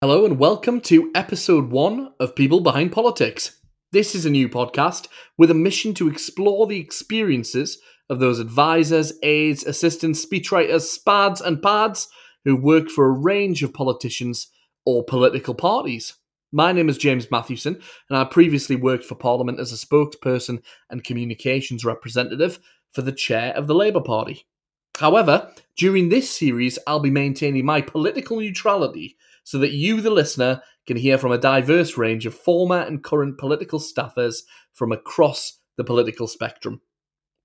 Hello and welcome to episode one of People Behind Politics. This is a new podcast with a mission to explore the experiences of those advisors, aides, assistants, speechwriters, spads, and pads who work for a range of politicians or political parties. My name is James Matthewson, and I previously worked for Parliament as a spokesperson and communications representative for the chair of the Labour Party. However, during this series, I'll be maintaining my political neutrality so that you, the listener, can hear from a diverse range of former and current political staffers from across the political spectrum.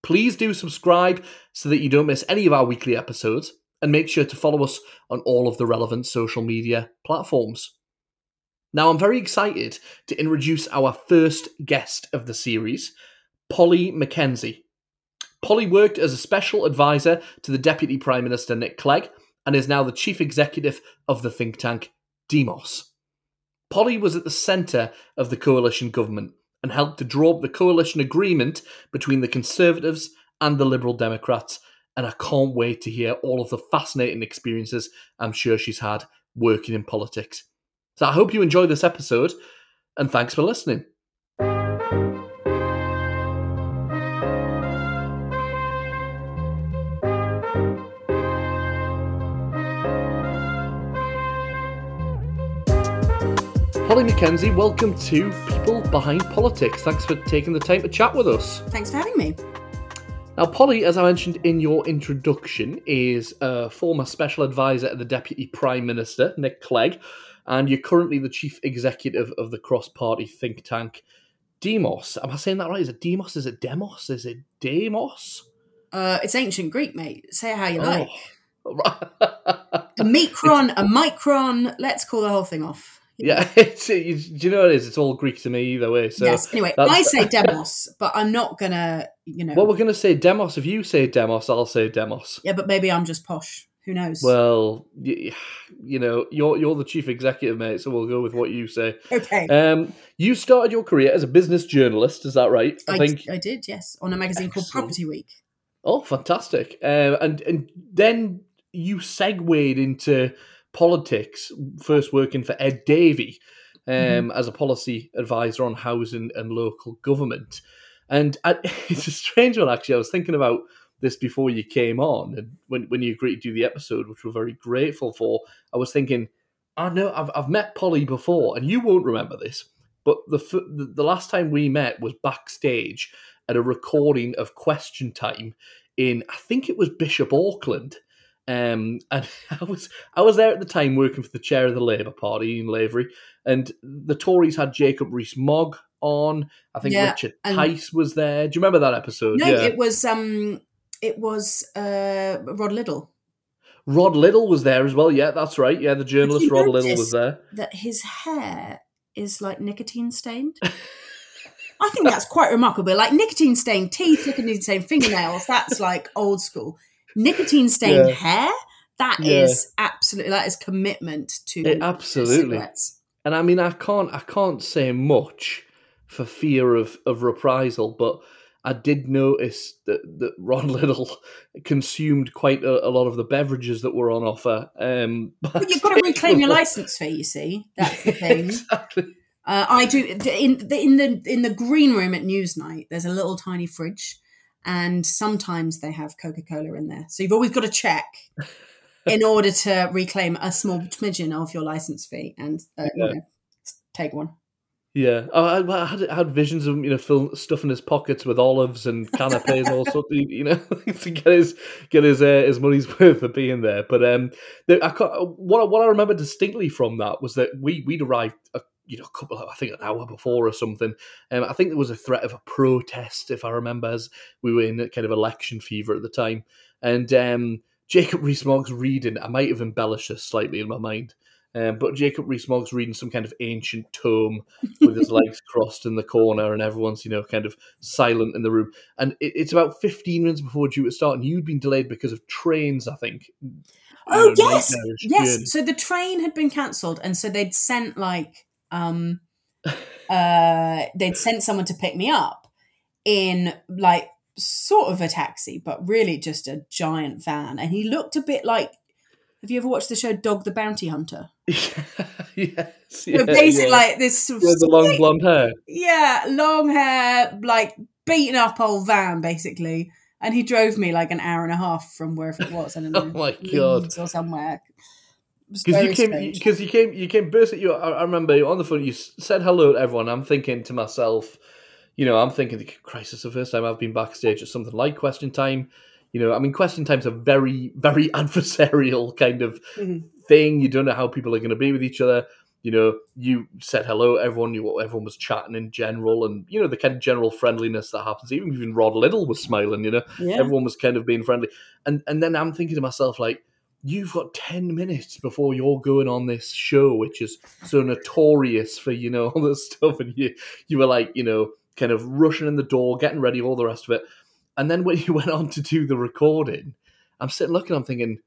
Please do subscribe so that you don't miss any of our weekly episodes, and make sure to follow us on all of the relevant social media platforms. Now, I'm very excited to introduce our first guest of the series, Polly MacKenzie. Polly worked as a special advisor to the Deputy Prime Minister Nick Clegg and is now the chief executive of the think tank Demos. Polly was at the centre of the coalition government and helped to draw up the coalition agreement between the Conservatives and the Liberal Democrats. And I can't wait to hear all of the fascinating experiences I'm sure she's had working in politics. So I hope you enjoy this episode, and thanks for listening. Polly MacKenzie, welcome to People Behind Politics. Thanks for taking the time to chat with us. Thanks for having me. Now, Polly, as I mentioned in your introduction, is a former special advisor to the Deputy Prime Minister, Nick Clegg, and you're currently the chief executive of the cross party think tank Demos. Am I saying that right? Is it Demos? Is it Demos? Is it Demos? Uh, it's ancient Greek, mate. Say it how you Oh. like. Omicron, a micron. Let's call the whole thing off. Yeah, it's, you, do you know what it is? It's all Greek to me either way. So, yes. Anyway, I say demos, but I'm not gonna. You know. well, we're going to say Demos. If you say Demos, I'll say Demos. yeah, but maybe I'm just posh. Who knows? Well, you, you know, you're you're the chief executive, mate. So we'll go with what you say. okay. Um, you started your career as a business journalist. Is that right? I, I, think. I did, yes, on a magazine called Property Week. Oh, fantastic! Um, and and then you segued into politics, first working for Ed Davey um, Mm-hmm. as a policy advisor on housing and local government. And I, it's a strange one, actually. I was thinking about this before you came on, and when when you agreed to do the episode, which we're very grateful for. I was thinking, I know I've I've met Polly before, and you won't remember this, but the f- the, the last time we met was backstage at a recording of Question Time in I think it was Bishop Auckland. Um, and I was I was there at the time working for the chair of the Labour Party Ian Lavery, and the Tories had Jacob Rees-Mogg on. I think Yeah, Richard Tice was there. Do you remember that episode? No, yeah. it was um, it was uh, Rod Liddle. Rod Liddle was there as well. Yeah, that's right. Yeah, the journalist Rod Liddle was there. That his hair is like nicotine stained. I think that's quite remarkable. Like nicotine stained teeth, nicotine stained fingernails. That's like old school. Nicotine stained Yeah. hair. That Yeah. is absolutely that is commitment to It- absolutely. cigarettes. And I mean, I can't, I can't say much for fear of of reprisal, but I did notice that that Ron Liddle consumed quite a, a lot of the beverages that were on offer. Um, But you've got to reclaim your license fee. You see, that's the thing. exactly. Uh, I do in the in the in the green room at Newsnight. There's a little tiny fridge, and sometimes they have Coca Cola in there. So you've always got to check in order to reclaim a small smidgen of your license fee and uh, you know, take one. Yeah, Oh, I, I had I had visions of him, you know, fill, stuffing his pockets with olives and canapes and all sorts, of, you know, to get his get his uh, his money's worth of being there. But um, the, I what I- what I remember distinctly from that was that we we'd arrived, a, you know, a couple, of, I think an hour before or something. Um, I think there was a threat of a protest, if I remember, as we were in a kind of election fever at the time, and um, Jacob Rees-Mogg's reading. I might have embellished this slightly in my mind. Um, but Jacob Rees-Mogg's reading some kind of ancient tome with his legs crossed in the corner, and everyone's you know kind of silent in the room. And it, it's about fifteen minutes before due to start, and you'd been delayed because of trains, I think. Oh You know, yes, yes. journey. So the train had been cancelled, and so they'd sent like um, uh, they'd sent someone to pick me up in like sort of a taxi, but really just a giant van, and he looked a bit like Have you ever watched the show Dog the Bounty Hunter? yes. Yeah, basically, yeah. like this sort of Yeah, the long blonde hair. yeah, long hair, like beaten up old van, basically. And he drove me like an hour and a half from wherever it was. I don't know, Oh my God. Or somewhere. Because you came, because you came, you came burst at you. I, I remember you on the phone. You said hello to everyone. I'm thinking to myself, you know, I'm thinking, Christ, it's the first time I've been backstage at something like Question Time. You know, I mean, Question Time's a very, very adversarial kind of Mhm. thing. You don't know how people are going to be with each other. You know, you said hello to everyone. You what everyone was chatting in general, and you know the kind of general friendliness that happens. Even even Rod Liddle was smiling. You know, Yeah. everyone was kind of being friendly, and and then I'm thinking to myself like, you've got ten minutes before you're going on this show, which is so notorious for you know all this stuff, and you you were like you know kind of rushing in the door, getting ready, all the rest of it, and then when you went on to do the recording, I'm sitting looking, I'm thinking.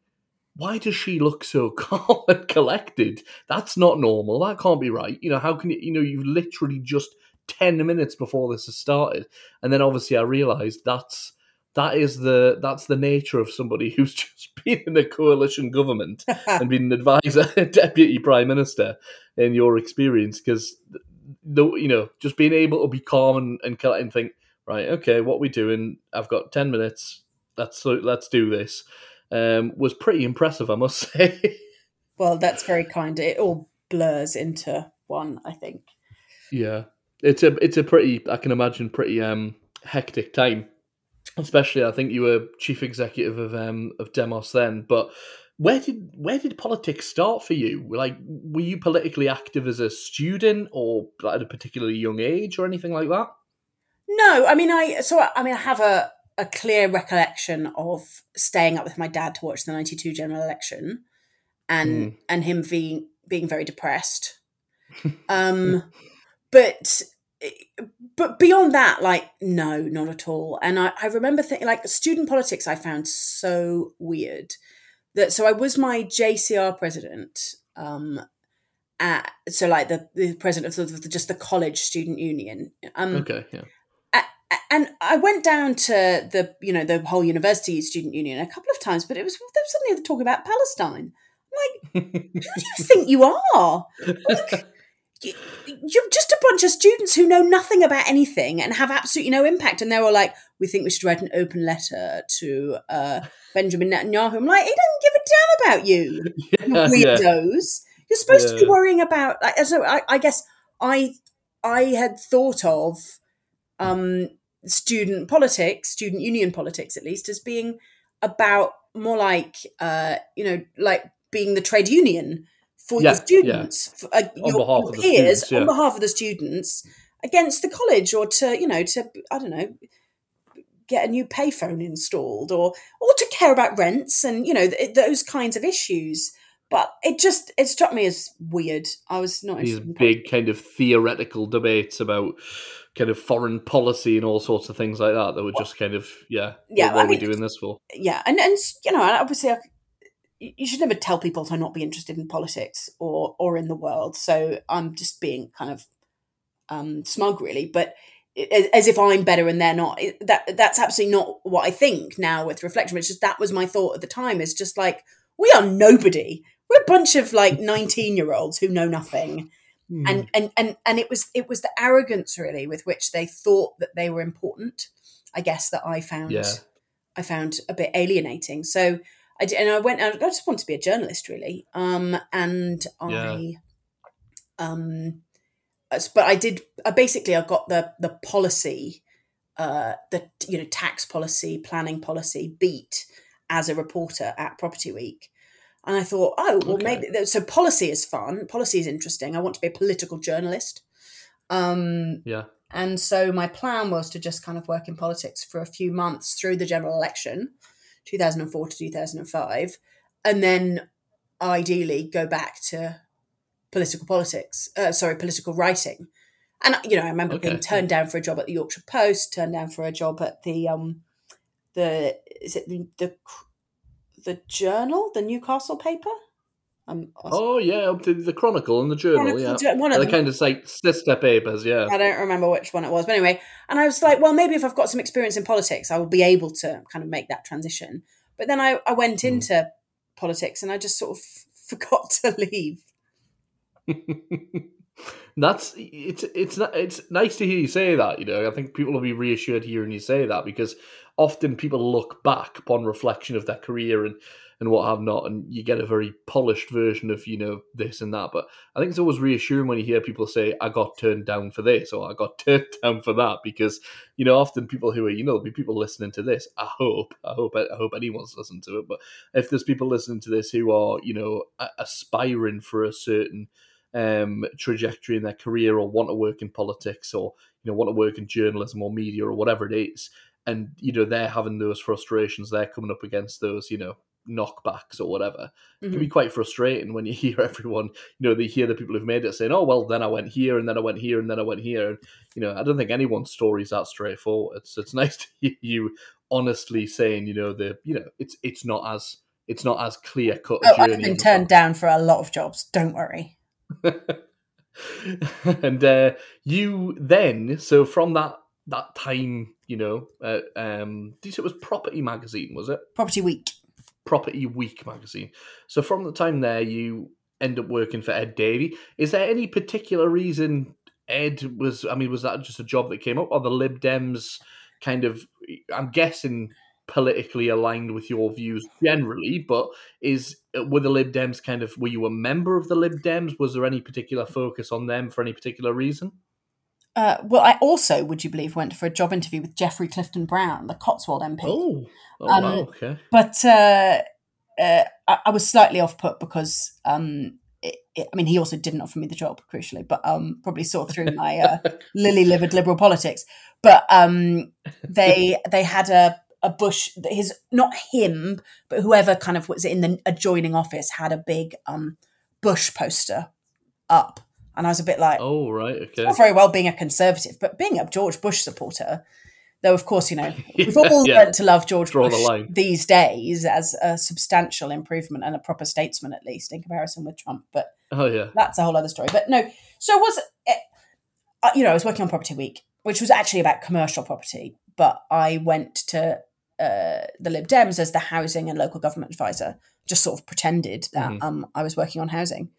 Why does she look so calm and collected? That's not normal. That can't be right. You know, how can you, you know, you've literally just 10 minutes before this has started. And then obviously I realized that's, that is the, that's the nature of somebody who's just been in a coalition government and been an advisor, deputy prime minister in your experience. Because, the, you know, just being able to be calm and, and, collect and think, right, okay, what we doing? I've got 10 minutes. Let's, let's do this. Um, was pretty impressive, I must say. well, that's very kind. It all blurs into one, I think. Yeah, it's a it's a pretty I can imagine pretty um hectic time, especially I think you were chief executive of um of Demos then. But where did where did politics start for you? Like, were you politically active as a student or at a particularly young age or anything like that? No, I mean, I so I mean, I have a a clear recollection of staying up with my dad to watch the '92 general election, and Mm. and him being being very depressed. Um, but but beyond that, like no, not at all. And I, I remember thinking, like student politics, I found so weird that so I was my JCR president. Um, at, so like the, the president of of just the college student union. Um, Okay, yeah. and I went down to the you know the whole university student union a couple of times, but it was there was suddenly the talk about Palestine. I'm like, who do you think you are? Like, you're just a bunch of students who know nothing about anything and have absolutely no impact. And they were like, we think we should write an open letter to uh, Benjamin Netanyahu. I'm like, he doesn't give a damn about you yeah, yeah. weirdos. You're supposed to be worrying about. Like, so I, I guess I I had thought of um, student politics, student union politics, at least, as being about more like uh, you know, like being the trade union for Yeah, your students, for, uh, your, your peers, students, yeah. on behalf of the students against the college, or to you know, to I don't know, get a new payphone installed, or or to care about rents and you know th- those kinds of issues. But it just it struck me as weird. I was not These big kind of theoretical debates about kind of foreign policy and all sorts of things like that that were just kind of yeah Yeah, what, what I are we doing this for yeah, and and you know, obviously, I, you should never tell people to not be interested in politics or or in the world. So I'm just being kind of um, smug, really, but as, as if I'm better and they're not. That that's absolutely not what I think now with reflection. It's just that was my thought at the time. Is just like we are nobody. We're a bunch of like 19 year olds who know nothing Hmm. and and and and it was it was the arrogance really with which they thought that they were important i guess that i found Yeah. i found a bit alienating so i did, and i went i just wanted to be a journalist really um and i um but i did I basically i got the the policy uh the you know tax policy planning policy beat as a reporter at property week and I thought, oh, well, Okay. maybe so. Policy is fun. Policy is interesting. I want to be a political journalist. Um, yeah and so my plan was to just kind of work in politics for a few months through the general election, 2004 to 2005, and then ideally go back to political politics. Uh, sorry, political writing. And you know, I remember Okay. being turned down for a job at the Yorkshire Post, turned down for a job at the um, the is it the the, the Journal, the Newcastle paper. Um, oh yeah up to the chronicle and the journal yeah one of the kind of like sister papers yeah I don't remember which one it was, but anyway, and I was like, well, maybe if I've got some experience in politics, I will be able to kind of make that transition. But then I, I went Hmm. into politics, and I just sort of forgot to leave. That's it's it's not it's nice to hear you say that. You know, I think people will be reassured hearing you say that because often people look back upon reflection of their career and and what have not, and you get a very polished version of you know this and that. But I think it's always reassuring when you hear people say, "I got turned down for this" or "I got turned down for that," because you know often people who are you know there'll be people listening to this. I hope, I hope, I hope anyone's listening to it. But if there's people listening to this who are you know aspiring for a certain um, trajectory in their career or want to work in politics or you know want to work in journalism or media or whatever it is and you know they're having those frustrations they're coming up against those you know knockbacks or whatever mm-hmm. it can be quite frustrating when you hear everyone you know they hear the people who've made it saying oh well then i went here and then i went here and then i went here and you know i don't think anyone's story is that straightforward so it's nice to hear you honestly saying you know the you know it's it's not as it's not as clear cut oh, i've been turned down for a lot of jobs don't worry and uh, you then, so from that that time, you know, uh, um, did you say it was Property Magazine? Was it Property Week? Property Week magazine. So from the time there, you end up working for Ed Davey. Is there any particular reason Ed was? I mean, was that just a job that came up, or the Lib Dems kind of? I'm guessing politically aligned with your views generally, but is were the Lib Dems kind of were you a member of the Lib Dems? Was there any particular focus on them for any particular reason? Uh, well, I also, would you believe, went for a job interview with Geoffrey Clifton Brown, the Cotswold MP. Oh, oh um, wow, okay. But uh, uh, I, I, was slightly off put because, um, it, it, I mean, he also didn't offer me the job, crucially, but um, probably saw through my uh, lily-livered liberal politics. But um, they they had a a bush his not him but whoever kind of was in the adjoining office had a big um bush poster up and i was a bit like oh right okay. not very well being a conservative but being a george bush supporter though of course you know we've all yeah. learned to love george Draw bush the these days as a substantial improvement and a proper statesman at least in comparison with trump but oh yeah. that's a whole other story. But no so was it, uh, you know i was working on property week which was actually about commercial property but I went to uh, the Lib Dems as the housing and local government advisor. Just sort of pretended that mm-hmm. um, I was working on housing,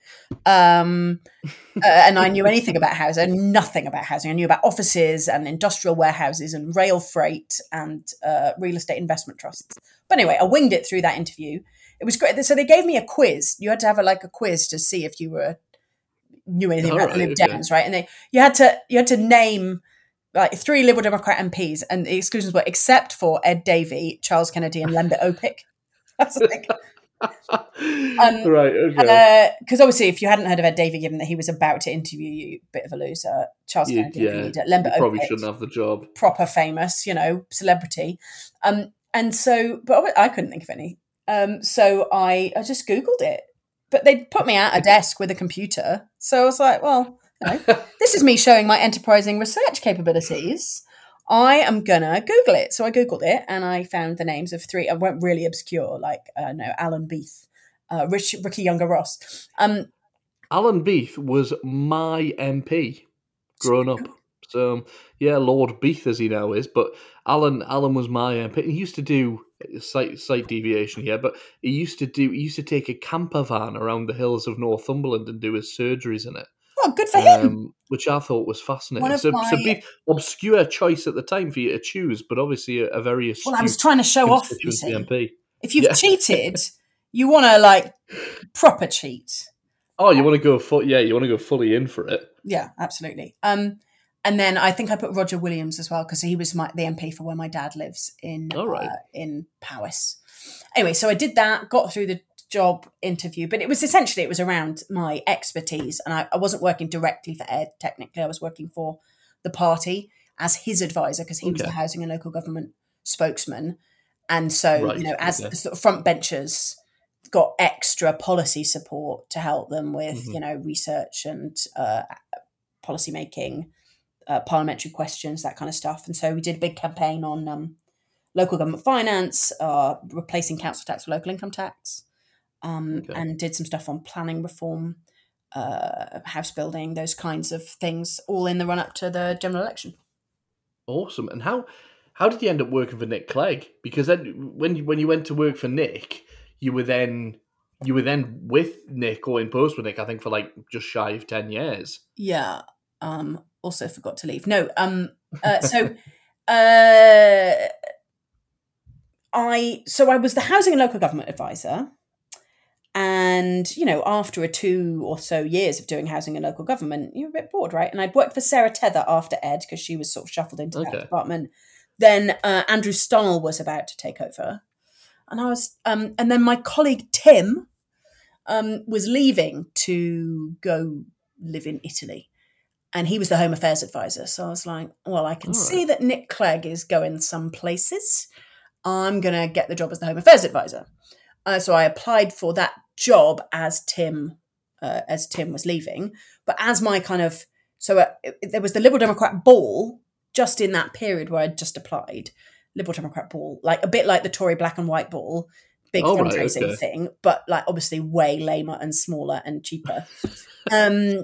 um, uh, and I knew anything about housing. Nothing about housing. I knew about offices and industrial warehouses and rail freight and uh, real estate investment trusts. But anyway, I winged it through that interview. It was great. So they gave me a quiz. You had to have a, like a quiz to see if you were knew anything All about right, Lib Dems, okay. right? And they you had to you had to name like three Liberal Democrat MPs, and the exclusions were except for Ed Davey, Charles Kennedy, and Lembit Öpik. That's like. um, right, okay. Because uh, obviously, if you hadn't heard of Ed Davey, given that he was about to interview you, bit of a loser. Charles you, Kennedy, yeah, leader. Lembit probably shouldn't have the job. Proper famous, you know, celebrity. Um, and so, but I couldn't think of any. Um, so I, I just googled it, but they put me at a desk with a computer. So I was like, well, this is me showing my enterprising research capabilities. I am gonna Google it. So I Googled it and I found the names of three. I went really obscure, like uh, no Alan Beith, uh, Rich, Ricky Younger Ross. Um, Alan Beith was my MP growing up. So yeah, Lord Beith as he now is, but Alan Alan was my MP. He used to do slight slight deviation here, but he used to do he used to take a camper van around the hills of Northumberland and do his surgeries in it. Oh, good for him. Um, which I thought was fascinating. So, my... so big, obscure choice at the time for you to choose, but obviously a, a very well. I was trying to show off. You see. MP. If you've yeah. cheated, you want to like proper cheat. Oh, you want to go full? Yeah, you want to go fully in for it. Yeah, absolutely. Um, and then I think I put Roger Williams as well because he was my the MP for where my dad lives in uh, in Powys. Anyway, so I did that, got through the job interview, but it was essentially it was around my expertise, and I, I wasn't working directly for Ed. Technically, I was working for the party as his advisor because he okay. was the housing and local government spokesman, and so right. you know, as okay. the sort of front benchers got extra policy support to help them with mm-hmm. you know research and uh, policy making, uh, parliamentary questions, that kind of stuff, and so we did a big campaign on. Um, local government finance, uh, replacing council tax for local income tax, um, okay. and did some stuff on planning reform, uh, house building, those kinds of things, all in the run up to the general election. Awesome. And how how did you end up working for Nick Clegg? Because then when you, when you went to work for Nick, you were then you were then with Nick or in post with Nick, I think, for like just shy of 10 years. Yeah. Um, also forgot to leave. No. Um, uh, so, uh, I, so I was the housing and local government advisor. And, you know, after a two or so years of doing housing and local government, you're a bit bored, right? And I'd worked for Sarah Teather after Ed because she was sort of shuffled into Okay. that department. Then uh, Andrew Stunell was about to take over. And I was, um, and then my colleague Tim um, was leaving to go live in Italy. And he was the Home Affairs advisor. So I was like, well, I can All right. see that Nick Clegg is going some places. I'm going to get the job as the Home Affairs advisor. Uh, so I applied for that job as Tim, uh, as Tim was leaving. But as my kind of, so uh, there was the Liberal Democrat ball just in that period where I'd just applied. Liberal Democrat ball, like a bit like the Tory black and white ball, big Oh, right, fundraising okay. thing, but like obviously way lamer and smaller and cheaper. Um,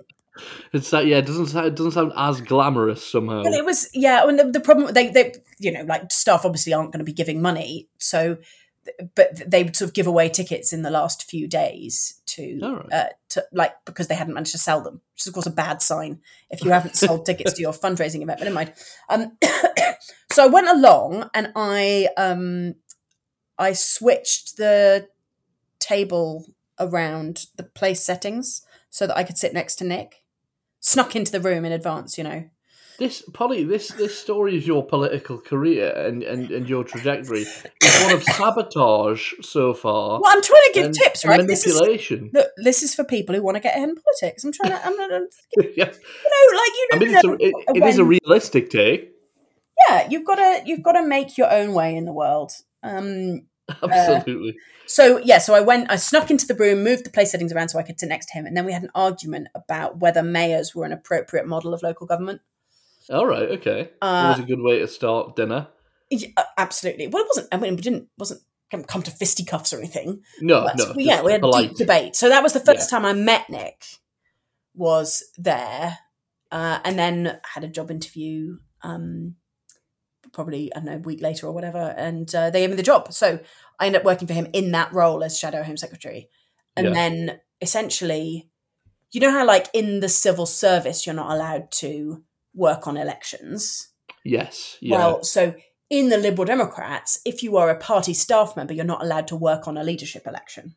It's that, yeah, it doesn't, sound- it doesn't sound as glamorous somehow. But it was yeah, and the, the problem they they you know like staff obviously aren't going to be giving money, so but they would sort of give away tickets in the last few days to All right. uh, to like because they hadn't managed to sell them, which is of course a bad sign if you haven't sold tickets to your fundraising event. But never mind. Um, so I went along and I um I switched the table around the place settings so that I could sit next to Nick. Snuck into the room in advance, you know. This Polly, this this story of your political career and, and, and your trajectory is one of sabotage so far. Well, I'm trying to give and- tips, right? This is, Manipulation. look, this is for people who want to get ahead in politics. I'm trying to, I'm not, you know, like you I mean, it's a, know it, it is a realistic take. yeah. You've got to, you've got to make your own way in the world. Um, Absolutely. so yeah, so I went, I snuck into the room, moved the place settings around so I could sit next to him, and then we had an argument about whether mayors were an appropriate model of local government. All right. Okay. Uh, was a good way to start dinner. yeah, uh, absolutely. Well, it wasn't. I mean, we didn't wasn't come to fisticuffs or anything. No, But, no. yeah, we had a deep debate. So that was the first time I met Nick. Was there, uh, and then had a job interview. Um, probably I don't know a week later or whatever, and uh, they gave me the job. So I ended up working for him in that role as shadow home secretary, and Yeah. then essentially, you know how like in the civil service you're not allowed to work on elections. Yes. Yeah. Well, so in the Liberal Democrats, if you are a party staff member, you're not allowed to work on a leadership election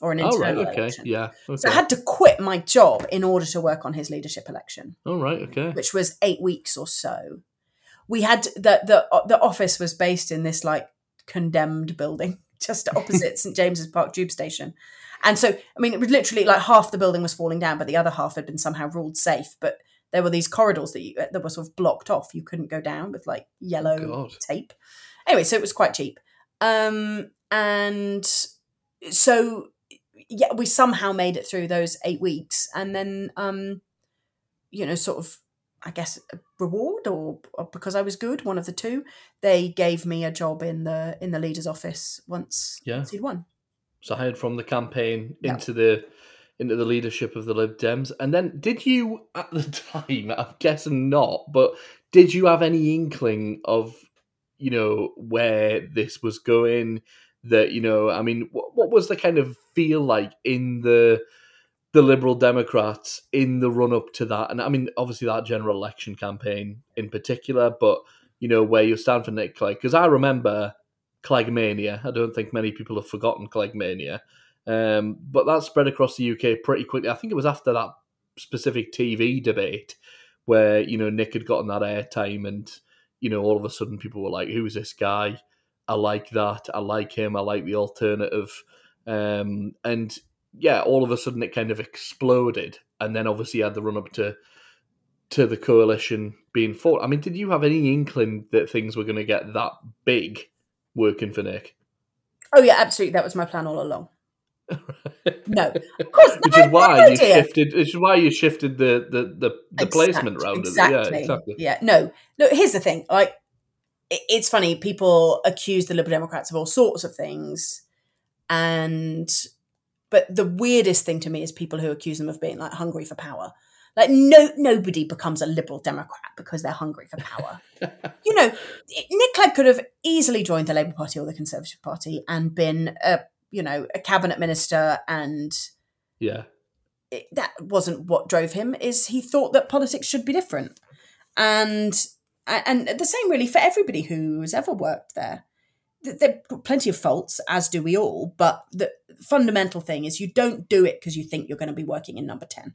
or an All right. internal Okay. election. Yeah. Okay. So I had to quit my job in order to work on his leadership election, All right. Okay. which was eight weeks or so. We had the the uh, the office was based in this like condemned building just opposite St James's Park Tube Station, and so I mean it was literally like half the building was falling down, but the other half had been somehow ruled safe. But there were these corridors that you, that were sort of blocked off; you couldn't go down with like yellow God. tape. Anyway, so it was quite cheap. Um, and so yeah, we somehow made it through those eight weeks, and then um, you know, sort of, I guess, a reward or, or because I was good, one of the two. They gave me a job in the in the leader's office once, Yeah. once he'd won. So hired from the campaign into the into the leadership of the Lib Dems, and then did you at the time? I'm guessing not, but did you have any inkling of you know where this was going? That you know, I mean, what, what was the kind of feel like in the the Liberal Democrats in the run up to that? And I mean, obviously that general election campaign in particular, but you know where you stand for Nick Clegg because I remember Cleggmania. I don't think many people have forgotten Cleggmania. Um, but that spread across the UK pretty quickly. I think it was after that specific TV debate where, you know, Nick had gotten that airtime and, you know, all of a sudden people were like, who's this guy? I like that. I like him. I like the alternative. Um, and yeah, all of a sudden it kind of exploded. And then obviously had the run up to to the coalition being fought. I mean, did you have any inkling that things were going to get that big working for Nick? Oh yeah, absolutely. That was my plan all along. No, of course. which is why you idea. shifted. Which is why you shifted the the the, the placement round. Exactly. Yeah, exactly. Yeah. No. Look, here's the thing. Like, it's funny. People accuse the Liberal Democrats of all sorts of things, and but the weirdest thing to me is people who accuse them of being like hungry for power. Like, no, nobody becomes a Liberal Democrat because they're hungry for power. you know, Nick Clegg could have easily joined the Labour Party or the Conservative Party and been a you know, a cabinet minister and Yeah. it, that wasn't what drove him is he thought that politics should be different. And and the same really for everybody who's ever worked there. Th- there are plenty of faults as do we all but the fundamental thing is you don't do it because you think you're going to be working in number 10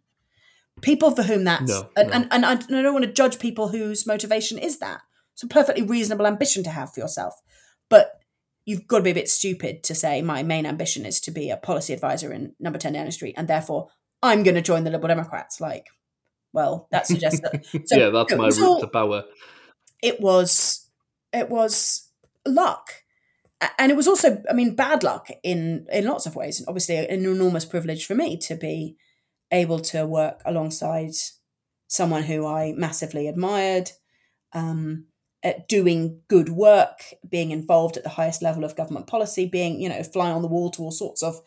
people for whom that's No, and, no. and and I don't want to judge people whose motivation is that. It's a perfectly reasonable ambition to have for yourself. But you've got to be a bit stupid to say my main ambition is to be a policy advisor in number 10 Downing Street and therefore I'm going to join the Liberal Democrats. Like, well, that suggests that. So, yeah, that's my route all- to power. It was, it was luck, and it was also, I mean, bad luck in in lots of ways. And obviously, an enormous privilege for me to be able to work alongside someone who I massively admired, um, doing good work, being involved at the highest level of government policy, being you know fly on the wall to all sorts of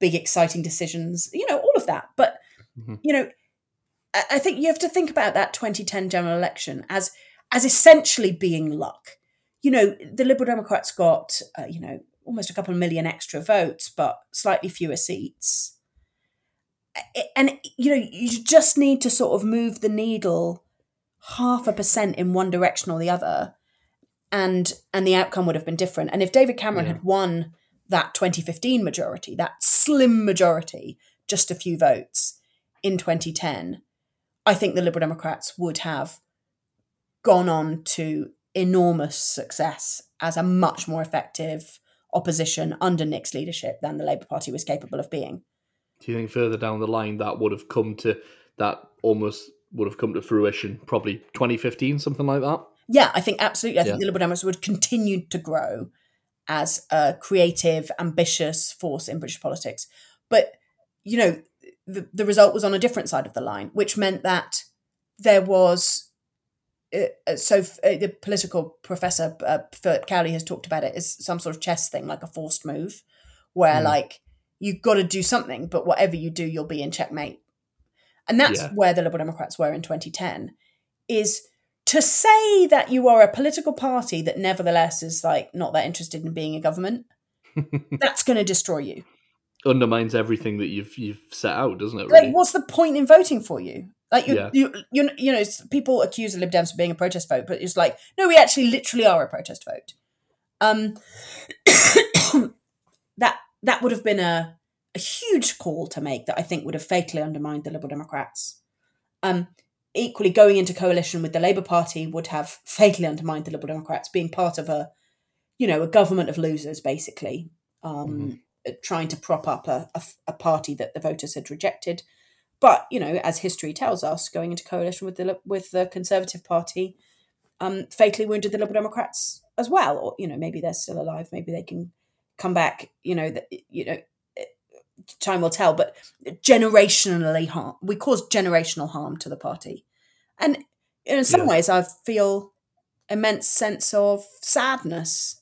big exciting decisions, you know, all of that. But Mhm. you know, I, I think you have to think about that 2010 general election as as essentially being luck. You know, the Liberal Democrats got uh, you know almost a couple of million extra votes, but slightly fewer seats. And you know, you just need to sort of move the needle half a percent in one direction or the other, and and the outcome would have been different. And if David Cameron Yeah. had won that 2015 majority, that slim majority, just a few votes in 2010, I think the Liberal Democrats would have gone on to enormous success as a much more effective opposition under Nick's leadership than the Labour Party was capable of being. Do you think further down the line that would have come to that almost would have come to fruition? Probably 2015, something like that. Yeah, I think absolutely. I Yeah. think the Liberal Democrats would continue to grow as a creative, ambitious force in British politics. But, you know, the, the result was on a different side of the line, which meant that there was. Uh, uh, so, f- uh, the political professor, uh, Philip Cowley, has talked about it as some sort of chess thing, like a forced move, where, Hmm. like, you've got to do something, but whatever you do, you'll be in checkmate. And that's Yeah. where the Liberal Democrats were in 2010, is to say that you are a political party that nevertheless is like not that interested in being a government that's going to destroy you Undermines everything that you've you've set out, doesn't it? Really? like what's the point in voting for you like you Yeah. you, you you know people accuse the lib dems of being a protest vote but it's like no we actually literally are a protest vote um that that would have been a a huge call to make that i think would have fatally undermined the liberal democrats. Um equally going into coalition with the labour party would have fatally undermined the liberal democrats being part of a you know a government of losers basically um trying to prop up a, a, a party that the voters had rejected. But you know as history tells us going into coalition with the with the conservative party um fatally wounded the liberal democrats as well or you know maybe they're still alive maybe they can come back you know that you know time will tell but generationally harm we caused generational harm to the party and in some Yeah. ways i feel immense sense of sadness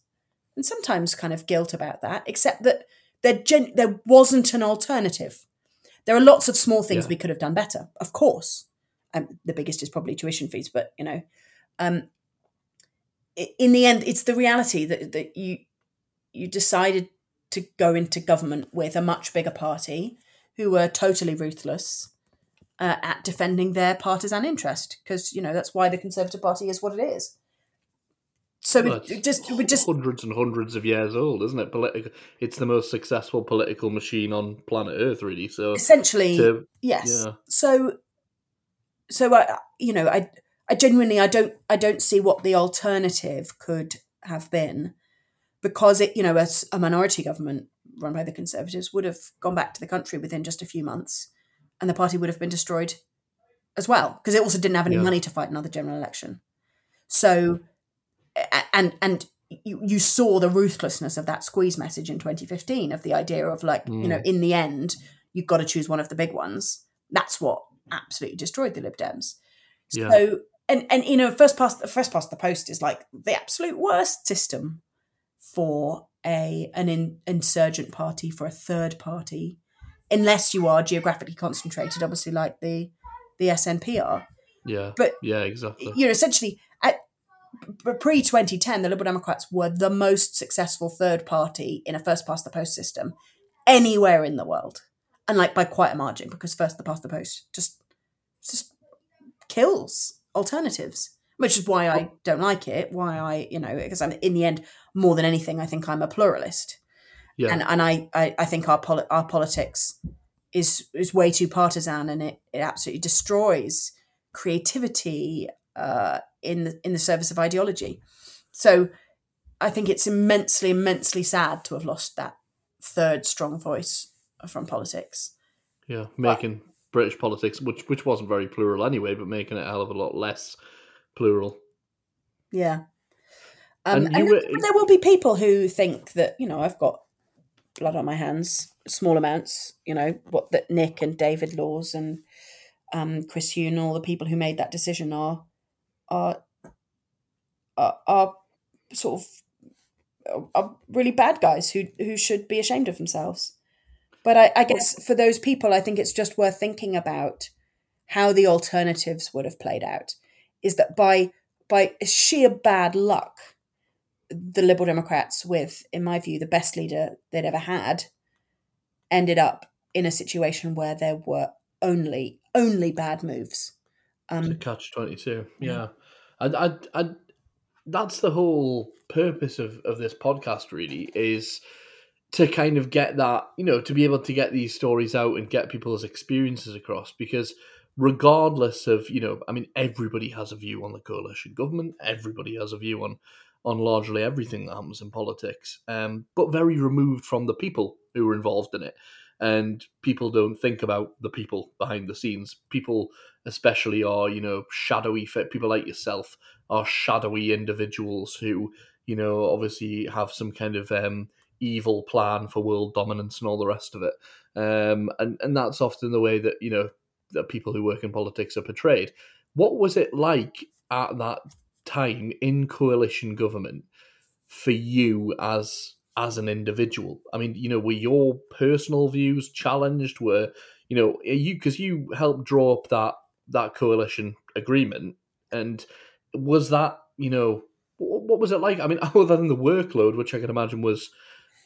and sometimes kind of guilt about that except that there gen- there wasn't an alternative there are lots of small things Yeah. we could have done better of course um, the biggest is probably tuition fees but you know um, in the end it's the reality that, that you you decided to go into government with a much bigger party who were totally ruthless uh, at defending their partisan interest because you know that's why the conservative party is what it is so Well, it, it's it just we just hundreds and hundreds of years old, isn't it? Political. It's the most successful political machine on planet Earth, really. So, essentially to, yes yeah. so so i you know i i genuinely i don't i don't see what the alternative could have been because it you know as a minority government run by the conservatives would have gone back to the country within just a few months and the party would have been destroyed as well because it also didn't have any Yeah. money to fight another general election so and and you, you saw the ruthlessness of that squeeze message in 2015 of the idea of like you know Mm. in the end you've got to choose one of the big ones that's what absolutely destroyed the lib dems Yeah. so and and you know first past first past the post is like the absolute worst system for a an in, insurgent party for a third party unless you are geographically concentrated obviously like the the SNP are yeah, but yeah, exactly. you know essentially at, pre 2010, the Liberal Democrats were the most successful third party in a first past the post system anywhere in the world. And like by quite a margin, because first the past the post just just kills alternatives, which is why I don't like it. Why I, you know, because I'm in the end, more than anything, I think I'm a pluralist. Yeah. And and I, I, I think our poli- our politics is is way too partisan and it, it absolutely destroys creativity uh, in the in the service of ideology. So I think it's immensely, immensely sad to have lost that third strong voice from politics. Yeah, making British politics, which which wasn't very plural anyway, but making it a hell of a lot less plural. Yeah. Um, And and, were- there will be people who think that you know I've got blood on my hands, small amounts. You know what that Nick and David Laws and um, Chris Huhne, and all the people who made that decision are are are, are sort of are really bad guys who who should be ashamed of themselves. But I, I guess for those people, I think it's just worth thinking about how the alternatives would have played out. Is that by by sheer bad luck, the Liberal Democrats, with, in my view, the best leader they'd ever had, ended up in a situation where there were only only bad moves. Um, catch twenty two. Yeah. Yeah. And I, I, that's the whole purpose of, of this podcast really is to kind of get that, you know, to be able to get these stories out and get people's experiences across because regardless of, you know, I mean everybody has a view on the coalition government, everybody has a view on on largely everything that happens in politics. Um, but very removed from the people who are involved in it. And people don't think about the people behind the scenes. People especially are you know shadowy people like yourself are shadowy individuals who you know obviously have some kind of um evil plan for world dominance and all the rest of it um and and that's often the way that you know that people who work in politics are portrayed. What was it like at that time in coalition government for you as as an individual? I mean you know were your personal views challenged? Were you know are you because you helped draw up that that coalition agreement and was that you know wh- what was it like? I mean other than the workload which i can imagine was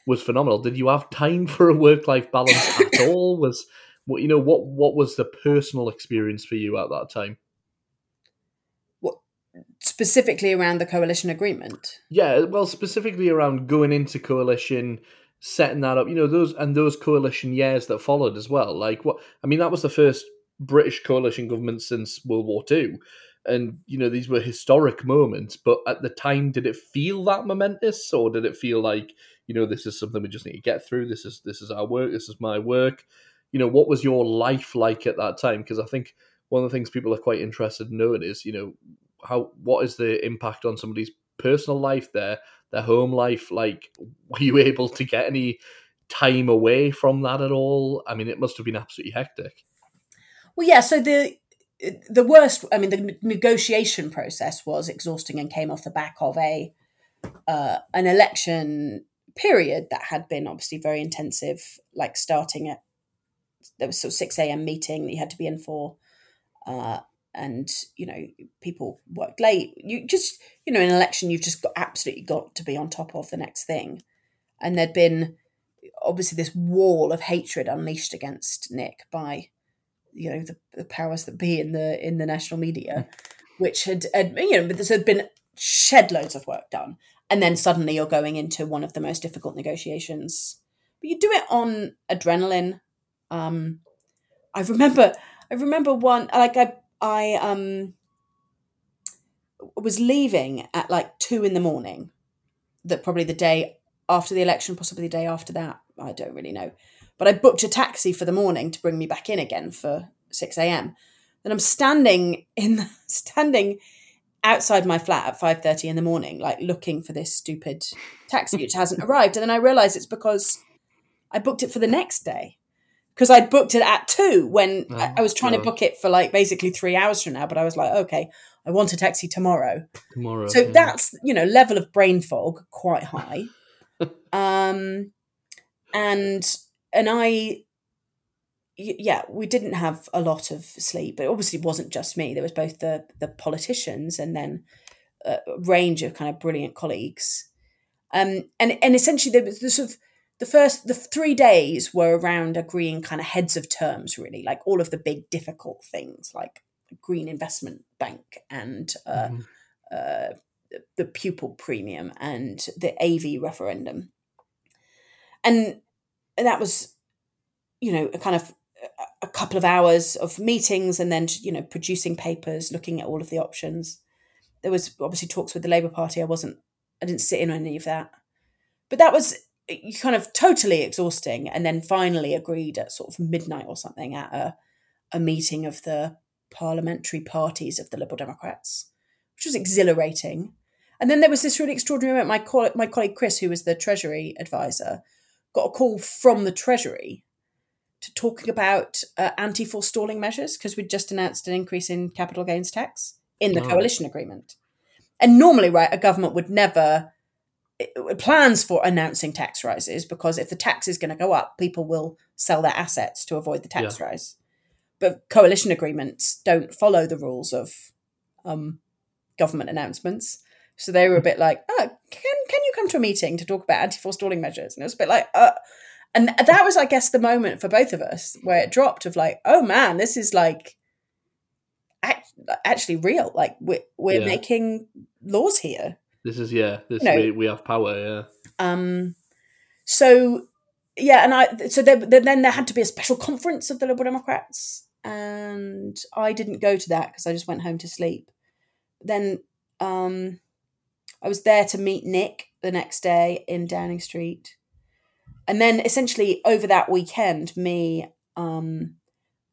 was phenomenal did you have time for a work life balance at all? Was what you know what what was the personal experience for you at that time? What specifically around the coalition agreement. yeah well specifically around going into coalition setting that up you know those and those coalition years that followed as well. Like what i mean that was the first british coalition government since world war ii and you know these were historic moments but at the time did it feel that momentous? Or did it feel like you know this is something we just need to get through. This is this is our work. This is my work you know what was your life like at that time because i think one of the things people are quite interested in knowing is you know how what is the impact on somebody's personal life their their home life like were you able to get any time away from that at all i mean it must have been absolutely hectic Well, yeah. So the the worst. I mean, the negotiation process was exhausting and came off the back of a uh, an election period that had been obviously very intensive. Like starting at there was sort of six a.m. meeting that you had to be in for, uh, and you know people worked late. You just you know in an election you've just got absolutely got to be on top of the next thing, and there'd been obviously this wall of hatred unleashed against Nick by you know the, the powers that be in the in the national media, which had, had you know there had been shed loads of work done, and then suddenly you're going into one of the most difficult negotiations. But you do it on adrenaline. Um, I remember, I remember one like I I um was leaving at like two in the morning. That probably the day after the election, possibly the day after that. I don't really know. But I booked a taxi for the morning to bring me back in again for six a.m. Then I'm standing in standing outside my flat at five thirty in the morning, like looking for this stupid taxi which hasn't arrived. And then I realize it's because I booked it for the next day because I'd booked it at two when I, I was trying to book it for like basically three hours from now. But I was like, okay, I want a taxi tomorrow. tomorrow So yeah. that's you know level of brain fog quite high, um, and and I yeah, we didn't have a lot of sleep. But obviously, it wasn't just me. There was both the the politicians and then a range of kind of brilliant colleagues. Um, and and essentially there was the sort of the first the three days were around agreeing kind of heads of terms really like all of the big difficult things like green investment bank and uh, Mhm. uh, the pupil premium and the AV referendum. And that was, you know, a kind of a- couple of hours of meetings and then, you know, producing papers, looking at all of the options. There was obviously talks with the Labour Party. I wasn't, I didn't sit in on any of that. But that was kind of totally exhausting. And then finally agreed at sort of midnight or something at a, a meeting of the parliamentary parties of the Liberal Democrats, which was exhilarating. And then there was this really extraordinary moment. My, coll- my colleague Chris, who was the Treasury advisor, got a call from the Treasury to talking about uh, anti forestalling measures because we'd just announced an increase in capital gains tax in the Oh. coalition agreement. And normally, right, a government would never plans for announcing tax rises because if the tax is going to go up, people will sell their assets to avoid the tax rise. But coalition agreements don't follow the rules of um, government announcements. So they were a bit like, oh, can can you come to a meeting to talk about anti forestalling measures? And it was a bit like, uh, and that was, I guess, the moment for both of us where it dropped of like, oh man, this is like act- actually real. Like we're we're Yeah. making laws here. This is yeah. This No. we, we have power. Yeah. Um, so yeah, and I so there, there- then there had to be a special conference of the Liberal Democrats, and I didn't go to that because I just went home to sleep. Then um, I was there to meet Nick the next day in Downing Street, and then essentially over that weekend, me um,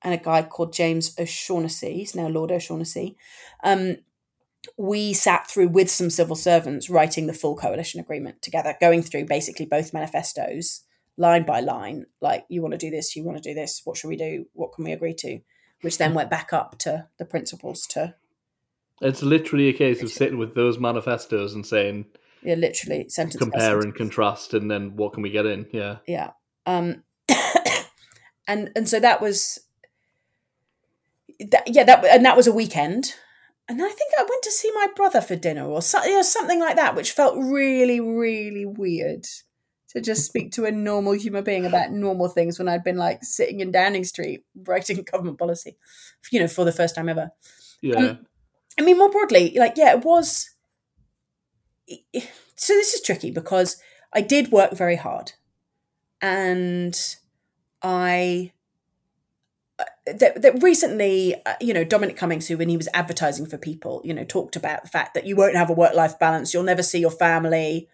and a guy called James O'Shaughnessy, he's now Lord O'Shaughnessy, um, we sat through with some civil servants writing the full coalition agreement together, going through basically both manifestos line by line. Like, you want to do this, you want to do this, what should we do, what can we agree to? Which then went back up to the principals to, It's literally a case of sitting with those manifestos and saying yeah, literally sentence compare and contrast, and then what can we get in? Yeah. yeah um and and so that was that, yeah that and that was a weekend and i think i went to see my brother for dinner or so, you know, something like that which felt really really weird to just speak to a normal human being about normal things when i'd been like sitting in downing street writing government policy you know for the first time ever Yeah. Um, I mean, more broadly, like, yeah, it was. So this is tricky because I did work very hard, and I. That, that recently, uh, you know, Dominic Cummings, who when he was advertising for people, you know, talked about the fact that you won't have a work life balance, you'll never see your family,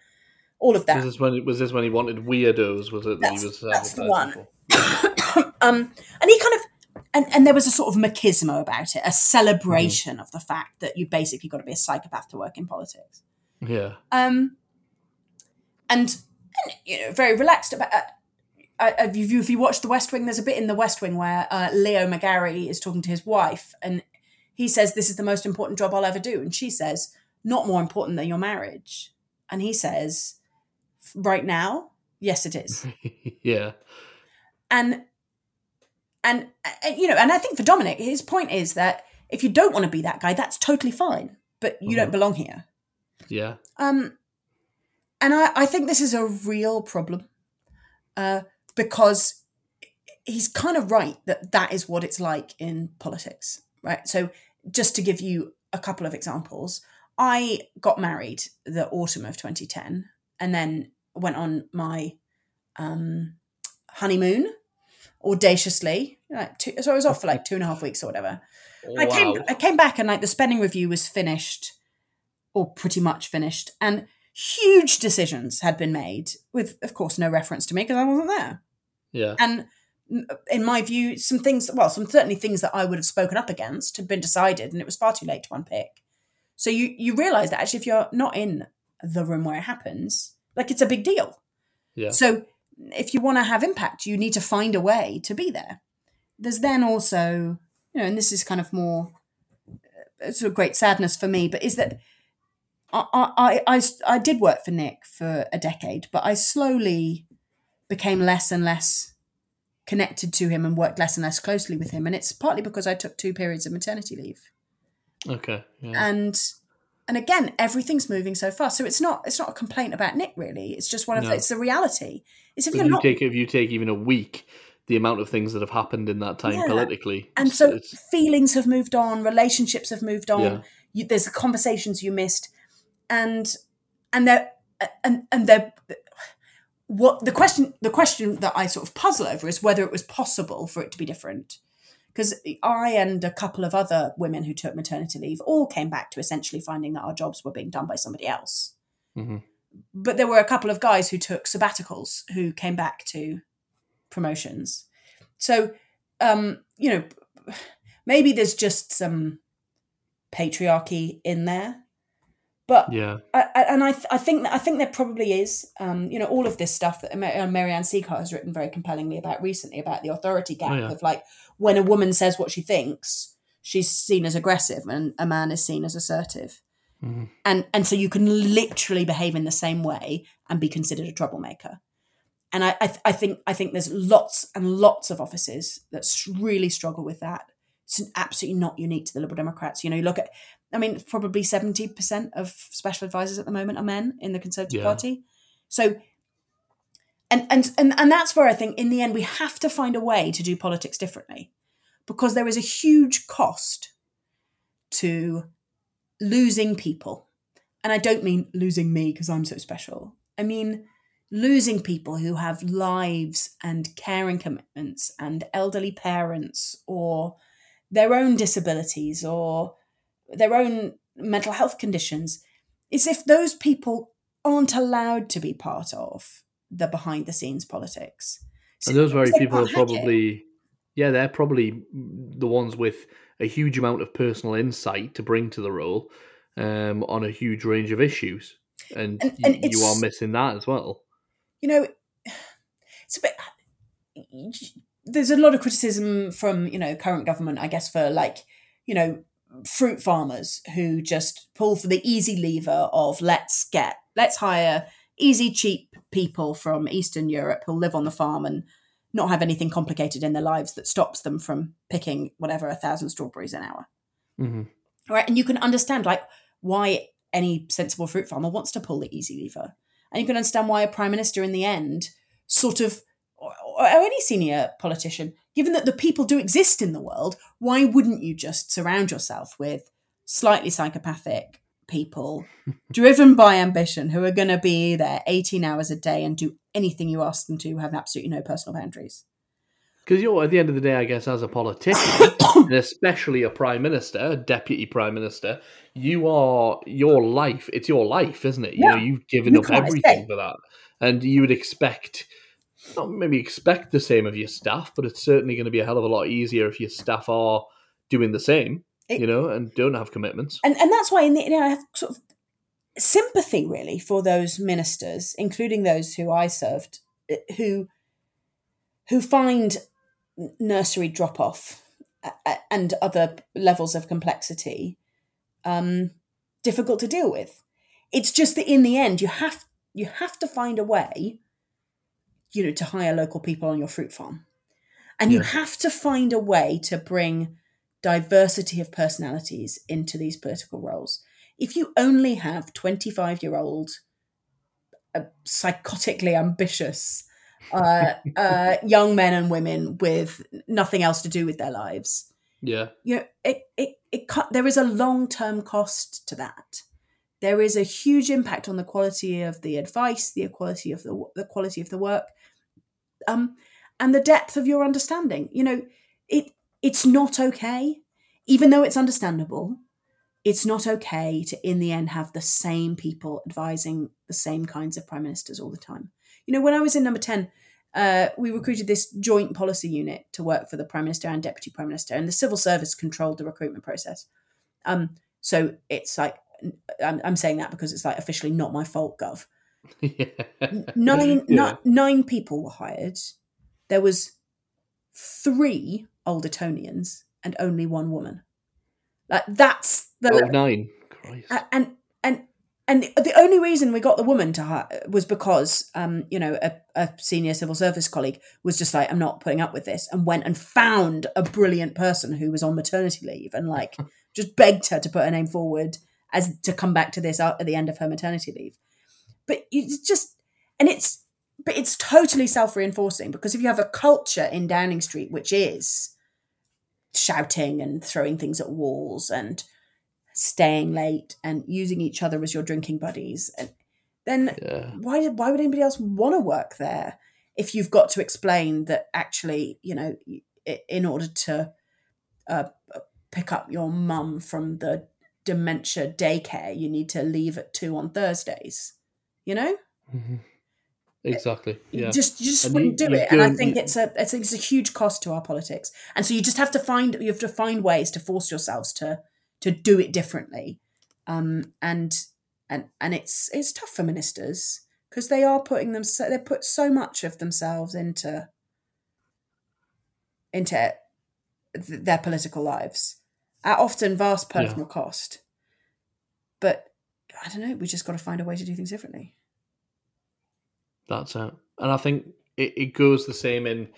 all of that. was this when was this when he wanted weirdos? Was it that That's- he was that's the one. um, and he kind of, and, and there was a sort of machismo about it, a celebration of the fact that you basically got to be a psychopath to work in politics. Yeah. Um, and, and you know, very relaxed about. Uh, if you if you watch The West Wing, there's a bit in The West Wing where uh, Leo McGarry is talking to his wife, and he says, "This is the most important job I'll ever do," and she says, "Not more important than your marriage," and he says, "Right now, yes, it is." yeah. and and you know and i think for dominic his point is that if you don't want to be that guy that's totally fine but you don't Mhm. belong here Yeah. um and i i think this is a real problem uh because he's kind of right that that is what it's like in politics right? So just to give you a couple of examples i got married the autumn of 2010 and then went on my um honeymoon audaciously like two, so i was off for like two and a half weeks or whatever. I came I came back and like the spending review was finished or pretty much finished and huge decisions had been made with of course no reference to me because I wasn't there. Yeah. And in my view some things well some certainly things that I would have spoken up against had been decided and it was far too late to unpick. So you you realize that actually if you're not in the room where it happens like it's a big deal. Yeah. So if you want to have impact, you need to find a way to be there. There's then also, you know, and this is kind of more uh, sort of great sadness for me, but is that I, I, I, I did work for Nick for a decade, but I slowly became less and less connected to him and worked less and less closely with him. And it's partly because I took two periods of maternity leave Okay. Yeah. and and again, everything's moving so fast. So it's not it's not a complaint about Nick really. It's just one of No. the, it's the reality. It's if If you not take if you take even a week, the amount of things that have happened in that time Yeah. politically, and so it's- feelings have moved on, relationships have moved on. Yeah. You, there's the conversations you missed, and and they're and and they're what the question the question that I sort of puzzle over is whether it was possible for it to be different. Because I and a couple of other women who took maternity leave all came back to essentially finding that our jobs were being done by somebody else. Mhm. But there were a couple of guys who took sabbaticals who came back to promotions. So, um, you know, maybe there's just some patriarchy in there. But yeah, I, I, and I, th- I think that I think there probably is, um, you know, all of this stuff that uh, Mary Ann Sieghart has written very compellingly about recently about the authority gap Oh, yeah. of like when a woman says what she thinks, she's seen as aggressive, and a man is seen as assertive, Mhm. and and so you can literally behave in the same way and be considered a troublemaker. And I, I, th- I think I think there's lots and lots of offices that really struggle with that. It's absolutely not unique to the Liberal Democrats. You know, you look at I mean, probably 70% of special advisors at the moment are men in the Conservative Yeah. Party. So, and, and, and, and that's where I think in the end we have to find a way to do politics differently because there is a huge cost to losing people. And I don't mean losing me because I'm so special. I mean losing people who have lives and caring commitments and elderly parents or their own disabilities or their own mental health conditions is if those people aren't allowed to be part of the behind the scenes politics. and those very people are probably, yeah, they're probably the ones with a huge amount of personal insight to bring to the role um, on a huge range of issues, and, And- and you are missing that as well. you know, it's a bit. There's a lot of criticism from you know current government, I guess, for like you know fruit farmers who just pull for the easy lever of let's get let's hire easy cheap people from Eastern Europe who'll live on the farm and not have anything complicated in their lives that stops them from picking whatever a thousand strawberries an hour. hmm right? And you can understand like why any sensible fruit farmer wants to pull the easy lever, and you can understand why a prime minister in the end sort of or, any senior politician, given that the people do exist in the world, why wouldn't you just surround yourself with slightly psychopathic people driven by ambition who are going to be there 18 hours a day and do anything you ask them to have absolutely no personal boundaries Because you're at the end of the day, I guess, as a politician, and especially a prime minister, a deputy prime minister, you are your life. It's your life, isn't it? You know, you've given You up everything for that, and you would expect, not maybe expect the same of your staff, but it's certainly going to be a hell of a lot easier if your staff are doing the same, It- you know, and don't have commitments. and and that's why in the, you know, I have sort of sympathy really for those ministers, including those who I served, eh, who who find nursery drop off and other levels of complexity um, difficult to deal with. It's just that in the end, you have you have to find a way, you know, to hire local people on your fruit farm, and you have to find a way to bring diversity of personalities into these political roles. If you only have 25 year old, uh, psychotically ambitious uh, uh, young men and women with nothing else to do with their lives, Yeah, you know, it, it, it there is a long term cost to that. There is a huge impact on the quality of the advice, the quality of the, the quality of the work, um, and the depth of your understanding. You know, it it's not okay, even though it's understandable. It's not okay to, in the end, have the same people advising the same kinds of prime ministers all the time. You know, when I was in number ten, uh, we recruited this joint policy unit to work for the prime minister and deputy prime minister, and the civil service controlled the recruitment process. Um, so it's like I'm, I'm saying that because it's like officially not my fault, Gov yeah. nine, Yeah. ni- nine people were hired. There was three old Etonians and only one woman. Like that's the of nine. Christ. and and and the only reason we got the woman to hire was because um you know a, a senior civil service colleague was just like I'm not putting up with this and went and found a brilliant person who was on maternity leave and like just begged her to put her name forward as to come back to this at the end of her maternity leave. But you just and it's but it's totally self-reinforcing because if you have a culture in Downing Street which is shouting and throwing things at walls and staying late and using each other as your drinking buddies and then Yeah. why why would anybody else want to work there if you've got to explain that actually you know in order to uh, pick up your mum from the dementia daycare you need to leave at two on thursdays you know Mhm. Exactly. you Yeah. just you just And wouldn't you- do it and i think it's a it's, it's a huge cost to our politics and so you just have to find you have to find ways to force yourselves to to do it differently um and and and it's it's tough for ministers because they are putting them so they put so much of themselves into into th- their political lives at often vast Yeah. personal cost but i don't know we just got to find a way to do things differently That's it. And I think it, it goes the same in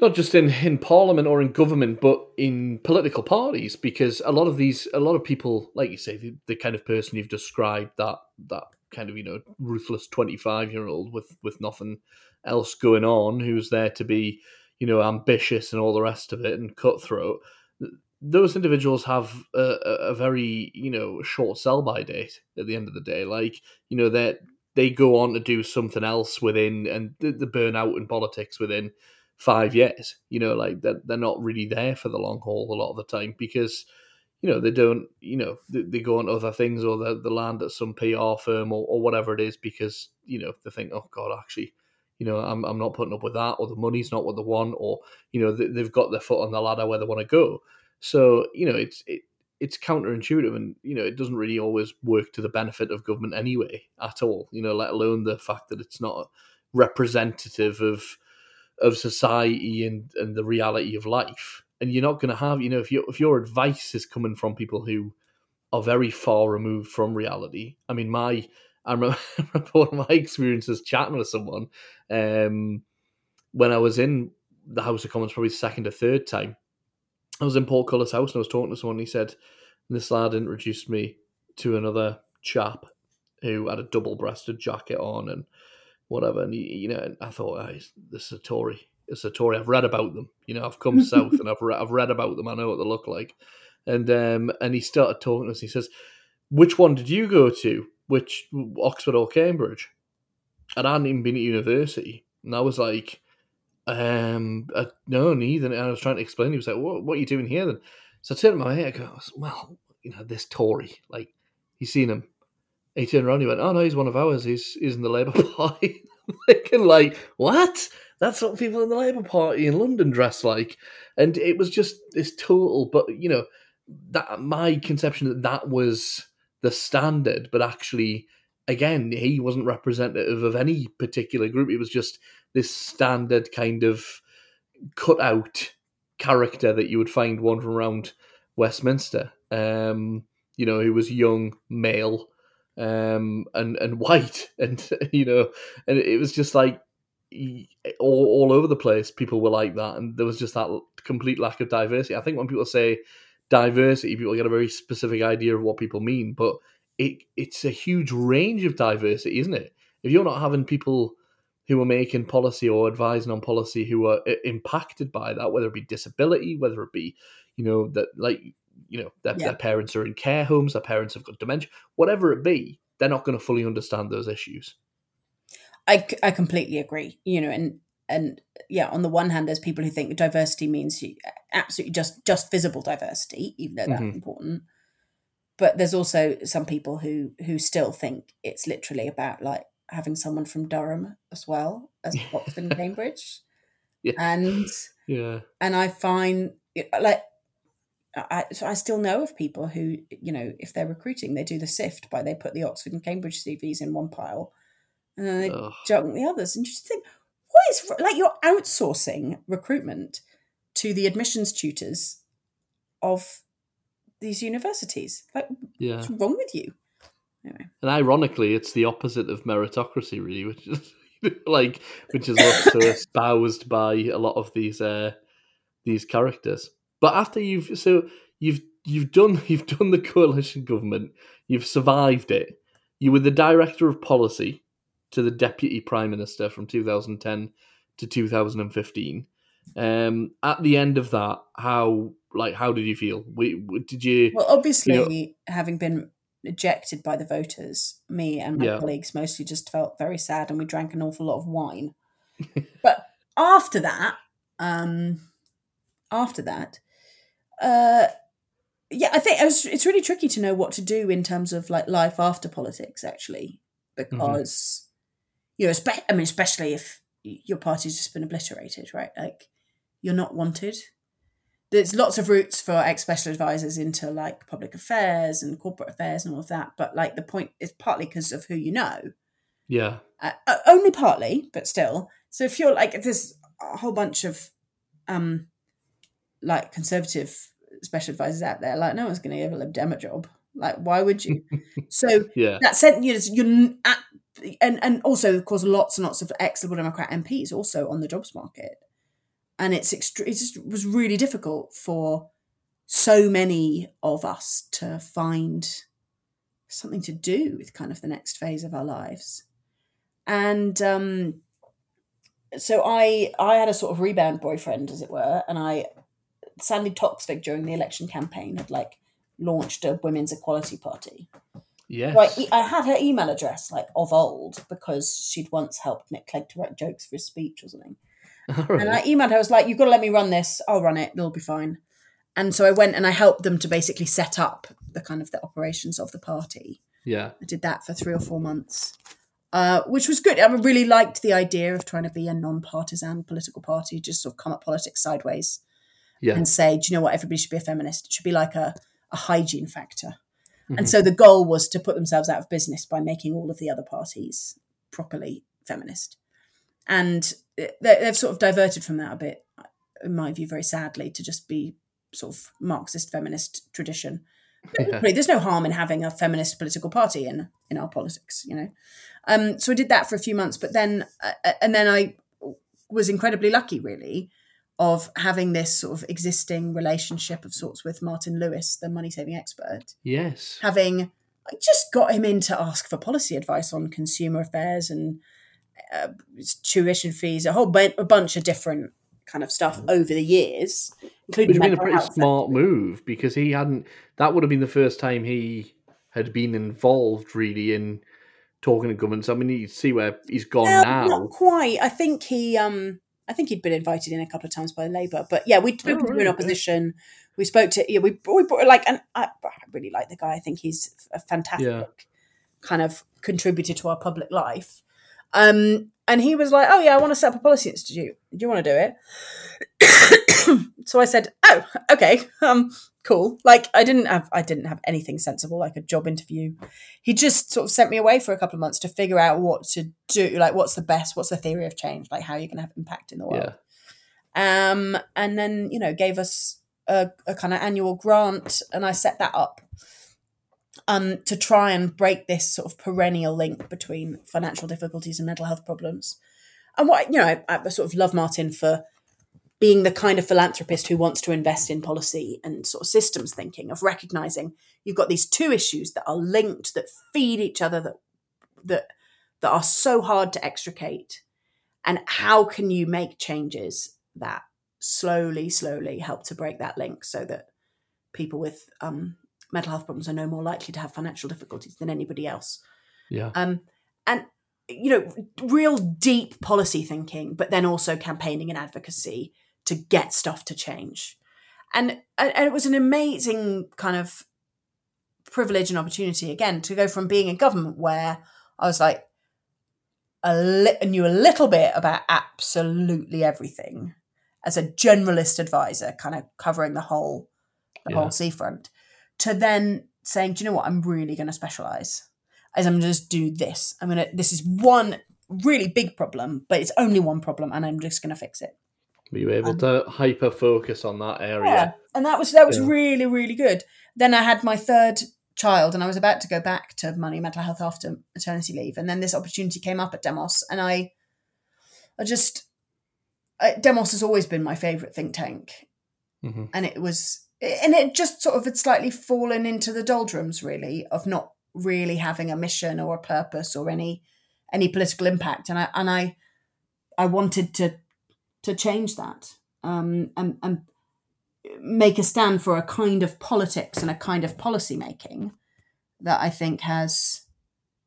not just in, in parliament or in government, but in political parties, because a lot of these a lot of people, like you say, the, the kind of person you've described, that that kind of, you know, ruthless twenty five year old with with nothing else going on, who's there to be, you know, ambitious and all the rest of it and cutthroat. Those individuals have a, a, very, you know, short sell by date at the end of the day. Like, you know, they're they go on to do something else within and the, the burnout in politics within five years. You know, like they're, they're not really there for the long haul a lot of the time because, you know, they don't, you know, they, they go on to other things or they, they land at some PR firm or, or whatever it is because, you know, they think, oh God, actually, you know, I'm, I'm not putting up with that or the money's not what they want or, you know, they, they've got their foot on the ladder where they want to go. So, you know, it's, it, it's counterintuitive and you know it doesn't really always work to the benefit of government anyway at all you know let alone the fact that it's not representative of of society and and the reality of life. And you're not going to have you know if your if your advice is coming from people who are very far removed from reality i mean my i remember, one of my experiences chatting with someone um when i was in the house of commons probably second or third time I was in Paul Portcullis House and I was talking to someone. And he said, "This lad introduced me to another chap who had a double-breasted jacket on and whatever." And he, you know, and I thought, oh, "This is a Tory. It's a Tory. I've read about them. You know, I've come south and I've re- I've read about them. I know what they look like." And um, and he started talking to us. He says, "Which one did you go to? Which Oxford or Cambridge?" And I hadn't even been at university, and I was like. Um, uh, no, neither. And I was trying to explain. He was like, "What? What are you doing here?" Then, so I turned my head. I go, "Well, you know, this Tory, like, he's seen him?" He turned around. He went, "Oh no, he's one of ours. He's he's in the Labour Party." Thinking like, what? That's what people in the Labour Party in London dress like, and it was just this total. But you know, that my conception that that was the standard, but actually, again, he wasn't representative of any particular group. It was just this standard kind of cut out character that you would find wandering around Westminster. Um, you know, he was young, male, um, and and white, and you know, and it was just like all, all over the place. People were like that, and there was just that complete lack of diversity. I think when people say diversity, people get a very specific idea of what people mean, but it it's a huge range of diversity, isn't it? If you're not having people who are making policy or advising on policy who are impacted by that, whether it be disability, whether it be, you know, that like, you know, their, Yeah. their parents are in care homes, their parents have got dementia, whatever it be, they're not going to fully understand those issues. I, I completely agree. You know, and and yeah, on the one hand, there's people who think diversity means absolutely just just visible diversity, even though that's Mhm. important. But there's also some people who who still think it's literally about like having someone from Durham as well as Oxford and Cambridge, Yeah. and Yeah. and I find uh, like I so I still know of people who you know if they're recruiting they do the sift by they put the Oxford and Cambridge CVs in one pile and then they Ugh. junk the others and you just think what is like you're outsourcing recruitment to the admissions tutors of these universities like Yeah. what's wrong with you anyway And ironically, it's the opposite of meritocracy, really, which is like, which is what's so espoused by a lot of these uh, these characters. But after you've so you've you've done you've done the coalition government. You've survived it. You were the director of policy to the deputy prime minister from 2010 to 2015. Um, at the end of that, how like how did you feel? We, did you? Well, obviously, you know, having been ejected by the voters, me and my yeah. colleagues mostly just felt very sad, and we drank an awful lot of wine. but after that, um, after that, uh, yeah, I think it was, it's really tricky to know what to do in terms of like life after politics, actually, mm-hmm. because mm-hmm. you know, spe- I mean, especially if your party's just been obliterated, right? Like you're not wanted. There's lots of routes for ex special advisors into like public affairs and corporate affairs and all of that, but like the point is partly because of who you know. Yeah. Uh, uh, only partly, but still. So if you're like, if there's a whole bunch of um like conservative special advisors out there, like no one's going to give a Lib Dem a job. Like, why would you? so yeah, that said, you you're at, and and also of course lots and lots of ex Liberal Democrat MPs also on the jobs market, and it's it just was really difficult for so many of us to find something to do with kind of the next phase of our lives, and um, so I I had a sort of rebound boyfriend, as it were, and I Sandi Toksvig during the election campaign had like launched a women's equality party. Yes. Right, I had her email address like of old because she'd once helped Nick Clegg to write jokes for his speech or something. Right. And I emailed her, I was like, You've got to let me run this. I'll run it, it'll be fine. And so I went and I helped them to basically set up the kind of the operations of the party. Yeah. I did that for three or four months. Uh, which was good. I really liked the idea of trying to be a non-partisan political party, just sort of come at politics sideways yeah. and say, do you know what? Everybody should be a feminist. It should be like a, a hygiene factor. Mm-hmm. And so the goal was to put themselves out of business by making all of the other parties properly feminist. And they've sort of diverted from that a bit, in my view, very sadly, to just be sort of Marxist feminist tradition. Yeah. There's no harm in having a feminist political party in in our politics, you know. Um, so I did that for a few months, but then uh, and then I was incredibly lucky, really, of having this sort of existing relationship of sorts with Martin Lewis, the money saving expert. Yes. Having I just got him in to ask for policy advice on consumer affairs and uh, tuition fees, a whole b- a bunch of different kind of stuff over the years, including. Which would been a pretty smart move because he hadn't. That would have been the first time he had been involved really in talking to governments. I mean, you see where he's gone now. Not quite. I think he. um I think he'd been invited in a couple of times by Labour, but yeah, we'd spoken oh, to in opposition. We spoke to yeah, we we brought, like, and I, I, really like the guy. I think he's a fantastic yeah. kind of contributor to our public life. Um, and he was like, "Oh yeah, I want to set up a policy institute. Do you want to do it?" so I said, "Oh, okay, um, cool." Like I didn't have I didn't have anything sensible like a job interview. He just sort of sent me away for a couple of months to figure out what to do. Like, what's the best? What's the theory of change? Like, how you're you going to have impact in the world? Yeah. Um, and then you know gave us a, a kind of annual grant, and I set that up um, to try and break this sort of perennial link between financial difficulties and mental health problems. And what you know, I, I sort of love Martin for being the kind of philanthropist who wants to invest in policy and sort of systems thinking of recognizing you've got these two issues that are linked that feed each other that that that are so hard to extricate and how can you make changes that slowly slowly help to break that link so that people with um, mental health problems are no more likely to have financial difficulties than anybody else. Yeah. Um, and you know, real deep policy thinking, but then also campaigning and advocacy to get stuff to change. And and it was an amazing kind of privilege and opportunity again to go from being in government where I was like a li- knew a little bit about absolutely everything as a generalist advisor, kind of covering the whole the yeah. whole seafront, to then saying, do you know what? I'm really going to specialize. As I'm going to just do this. I'm going to, this is one really big problem, but it's only one problem and I'm just going to fix it. Were you able um, to hyper focus on that area? Yeah. And that was, that was yeah. really, really good. Then I had my third child and I was about to go back to money mental health after maternity leave. And then this opportunity came up at Demos and I, I just, I, Demos has always been my favorite think tank. Mm-hmm. And it was and it just sort of had slightly fallen into the doldrums, really, of not really having a mission or a purpose or any any political impact. And I and I I wanted to to change that um, and and make a stand for a kind of politics and a kind of policy making that I think has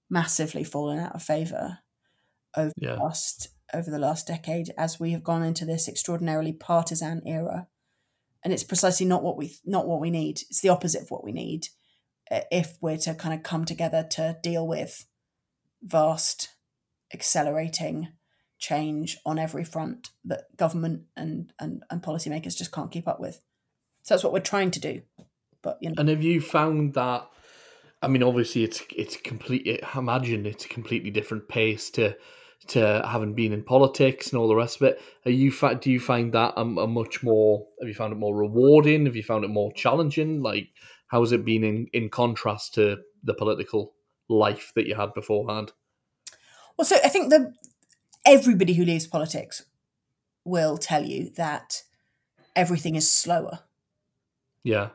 massively fallen out of favour over Yeah. the last over the last decade as we have gone into this extraordinarily partisan era. And it's precisely not what we not what we need. It's the opposite of what we need uh, if we're to kind of come together to deal with vast, accelerating change on every front that government and, and, and policymakers just can't keep up with. So that's what we're trying to do. But you know, And have you found that? I mean, obviously, it's it's complete. Imagine it's a completely different pace to to having been in politics and all the rest of it. Are you do you find that a, a much more? Have you found it more rewarding? Have you found it more challenging? Like, how has it been in in contrast to the political life that you had beforehand? well, so I think the everybody who leaves politics will tell you that everything is slower. Yeah,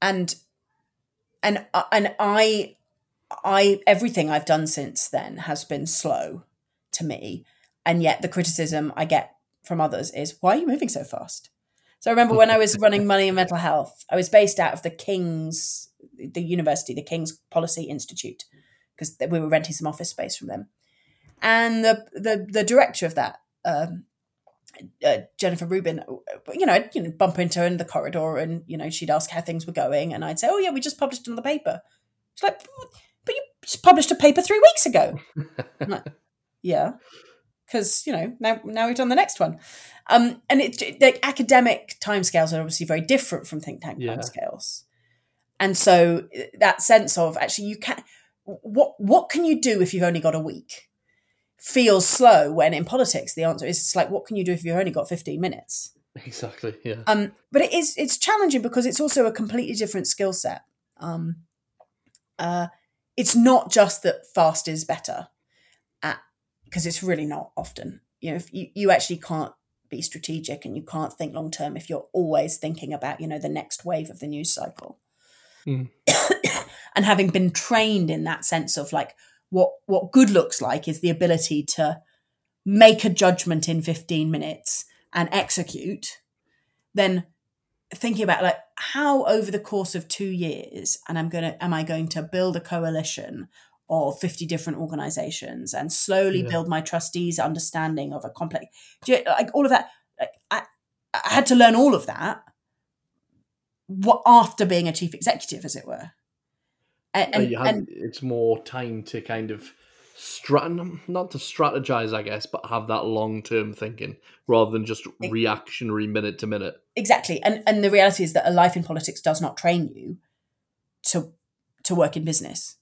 and and uh, and I I everything I've done since then has been slow to me, and yet the criticism I get from others is why are you moving so fast? So I remember when I was running money and mental health, I was based out of the King's the university, the King's Policy Institute, because we were renting some office space from them, and the the the director of that. Um, uh, Jennifer Rubin, you know, I'd you know, bump into her in the corridor and, you know, she'd ask how things were going. And I'd say, oh, yeah, we just published the paper. She's like, but you just published a paper three weeks ago. Like, yeah. Because, you know, now now we've done the next one. Um, and it's like academic timescales are obviously very different from think tank Yeah. timescales. And so uh, that sense of actually you can what what can you do if you've only got a week? feels slow when in politics the answer is it's like what can you do if you've only got 15 minutes exactly. Yeah, um but it is it's challenging because it's also a completely different skill set um uh it's not just that fast is better because it's really not often you know if you, you actually can't be strategic and you can't think long term if you're always thinking about you know the next wave of the news cycle Mm. and having been trained in that sense of like what what good looks like is the ability to make a judgment in 15 minutes and execute then thinking about like how over the course of 2 years and I'm going to am I going to build a coalition of 50 different organizations and slowly Yeah. build my trustees understanding of a complex like all of that like, I, I had to learn all of that what after being a chief executive as it were and, and, had, and it's more time to kind of strat not to strategize, I guess, but have that long term thinking rather than just reactionary minute to minute. exactly and and the reality is that a life in politics does not train you to to work in business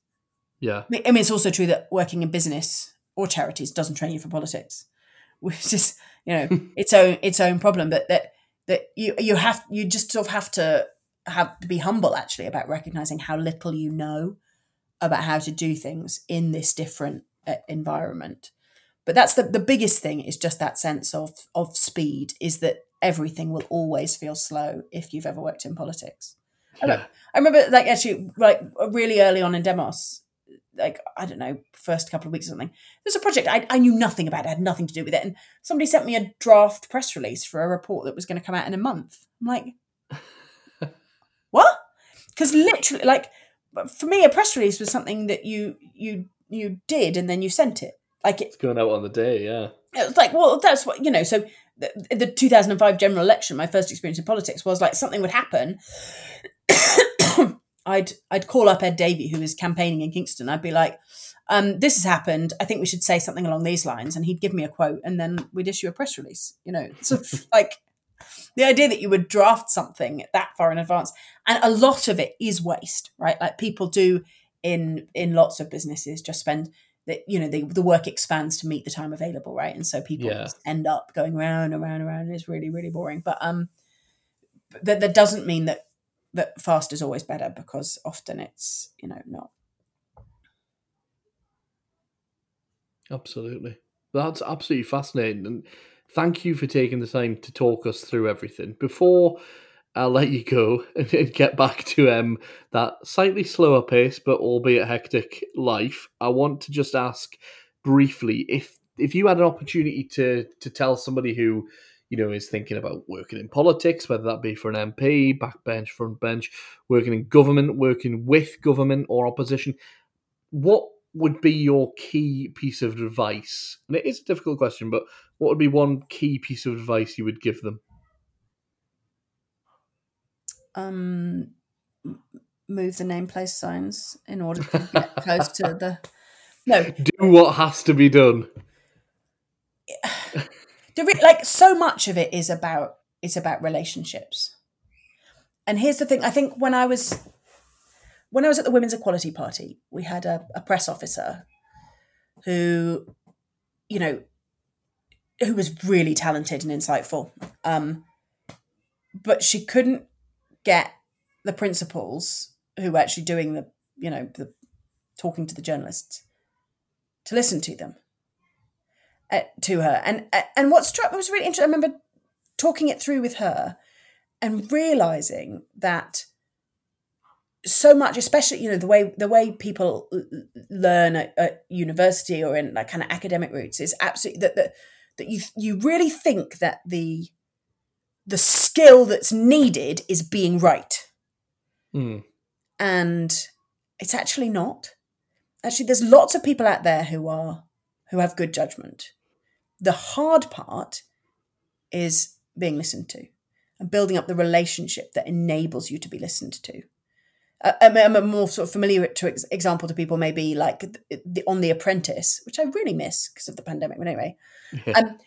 Yeah, I mean, it's also true that working in business or charities doesn't train you for politics, which is you know its own its own problem. But that that you you have you just sort of have to have to be humble actually about recognizing how little you know about how to do things in this different uh, environment. But that's the the biggest thing is just that sense of of speed is that everything will always feel slow if you've ever worked in politics. yeah, I remember like actually like really early on in Demos, like I don't know, first couple of weeks or something. There's a project I, I knew nothing about, it, had nothing to do with it, and somebody sent me a draft press release for a report that was going to come out in a month. I'm like, what? Because literally, like for me, a press release was something that you you you did and then you sent it. Like it, it's going out on the day. Yeah, it was like, well, that's what you know. So the, the 2005 general election, my first experience in politics was like something would happen. I'd I'd call up Ed Davey, who was campaigning in Kingston. I'd be like, um, "This has happened. I think we should say something along these lines," and he'd give me a quote, and then we'd issue a press release. You know, so like the idea that you would draft something that far in advance, and a lot of it is waste, right? Like people do in in lots of businesses, just spend that you know the, the work expands to meet the time available right and so people Yeah. just end up going round and round and round and it's really really boring but um that, that doesn't mean that that fast is always better because often it's you know not absolutely. That's absolutely fascinating, and thank you for taking the time to talk us through everything. Before I'll let you go and get back to um, that slightly slower pace, but albeit hectic life. I want to just ask briefly if if you had an opportunity to to tell somebody who you know is thinking about working in politics, whether that be for an MP, backbench, front bench, working in government, working with government or opposition, what would be your key piece of advice? And it is a difficult question, but what would be one key piece of advice you would give them? Um, move the name place signs in order to get close to the. No, do what has to be done. Like so much of it is about it's about relationships. And here's the thing: I think when I was when I was at the Women's Equality Party, we had a, a press officer who, you know, who was really talented and insightful. Um, but she couldn't get the principals who were actually doing the, you know, the talking to the journalists to listen to them, uh, to her. And uh, and what struck me was really interesting. I remember talking it through with her and realizing that so much especially you know the way the way people learn at, at university or in like kind of academic routes is absolutely that that that you you really think that the the skill that's needed is being right mm. and it's actually not actually there's lots of people out there who are who have good judgment the hard part is being listened to and building up the relationship that enables you to be listened to I'm a more sort of familiar to example to people maybe like the, the, on the Apprentice, which I really miss because of the pandemic. But anyway, um,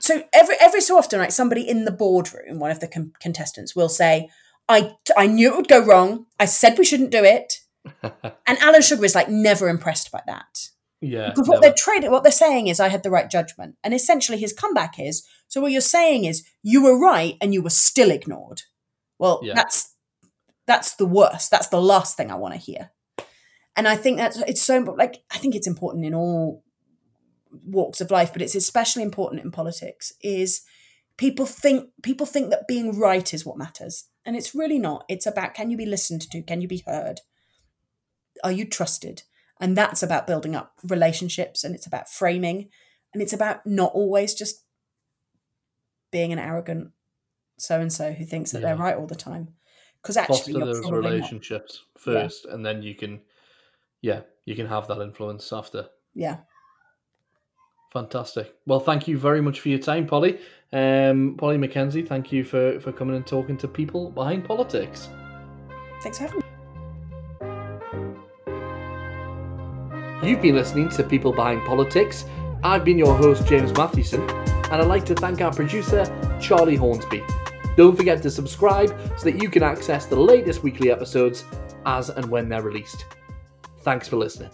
so every every so often, like somebody in the boardroom, one of the com- contestants will say, "I I knew it would go wrong. I said we shouldn't do it." and Alan Sugar is like never impressed by that. Yeah, because what never. they're trading, what they're saying is, "I had the right judgment," and essentially his comeback is, "So what you're saying is you were right and you were still ignored." Well, yeah. that's that's the worst. That's the last thing I want to hear. And I think that's it's so like I think it's important in all walks of life, but it's especially important in politics. Is people think people think that being right is what matters, and it's really not. It's about can you be listened to? Can you be heard? Are you trusted? And that's about building up relationships, and it's about framing, and it's about not always just being an arrogant so and so who thinks that yeah. they're right all the time because actually foster those relationships not. first, yeah. and then you can, yeah, you can have that influence after. Yeah. Fantastic. Well, thank you very much for your time, Polly. Um, Polly MacKenzie, thank you for for coming and talking to people behind politics. Thanks for having me. You've been listening to People Behind Politics. I've been your host, James Mathewson, and I'd like to thank our producer, Charlie Hornsby. Don't forget to subscribe so that you can access the latest weekly episodes as and when they're released. Thanks for listening.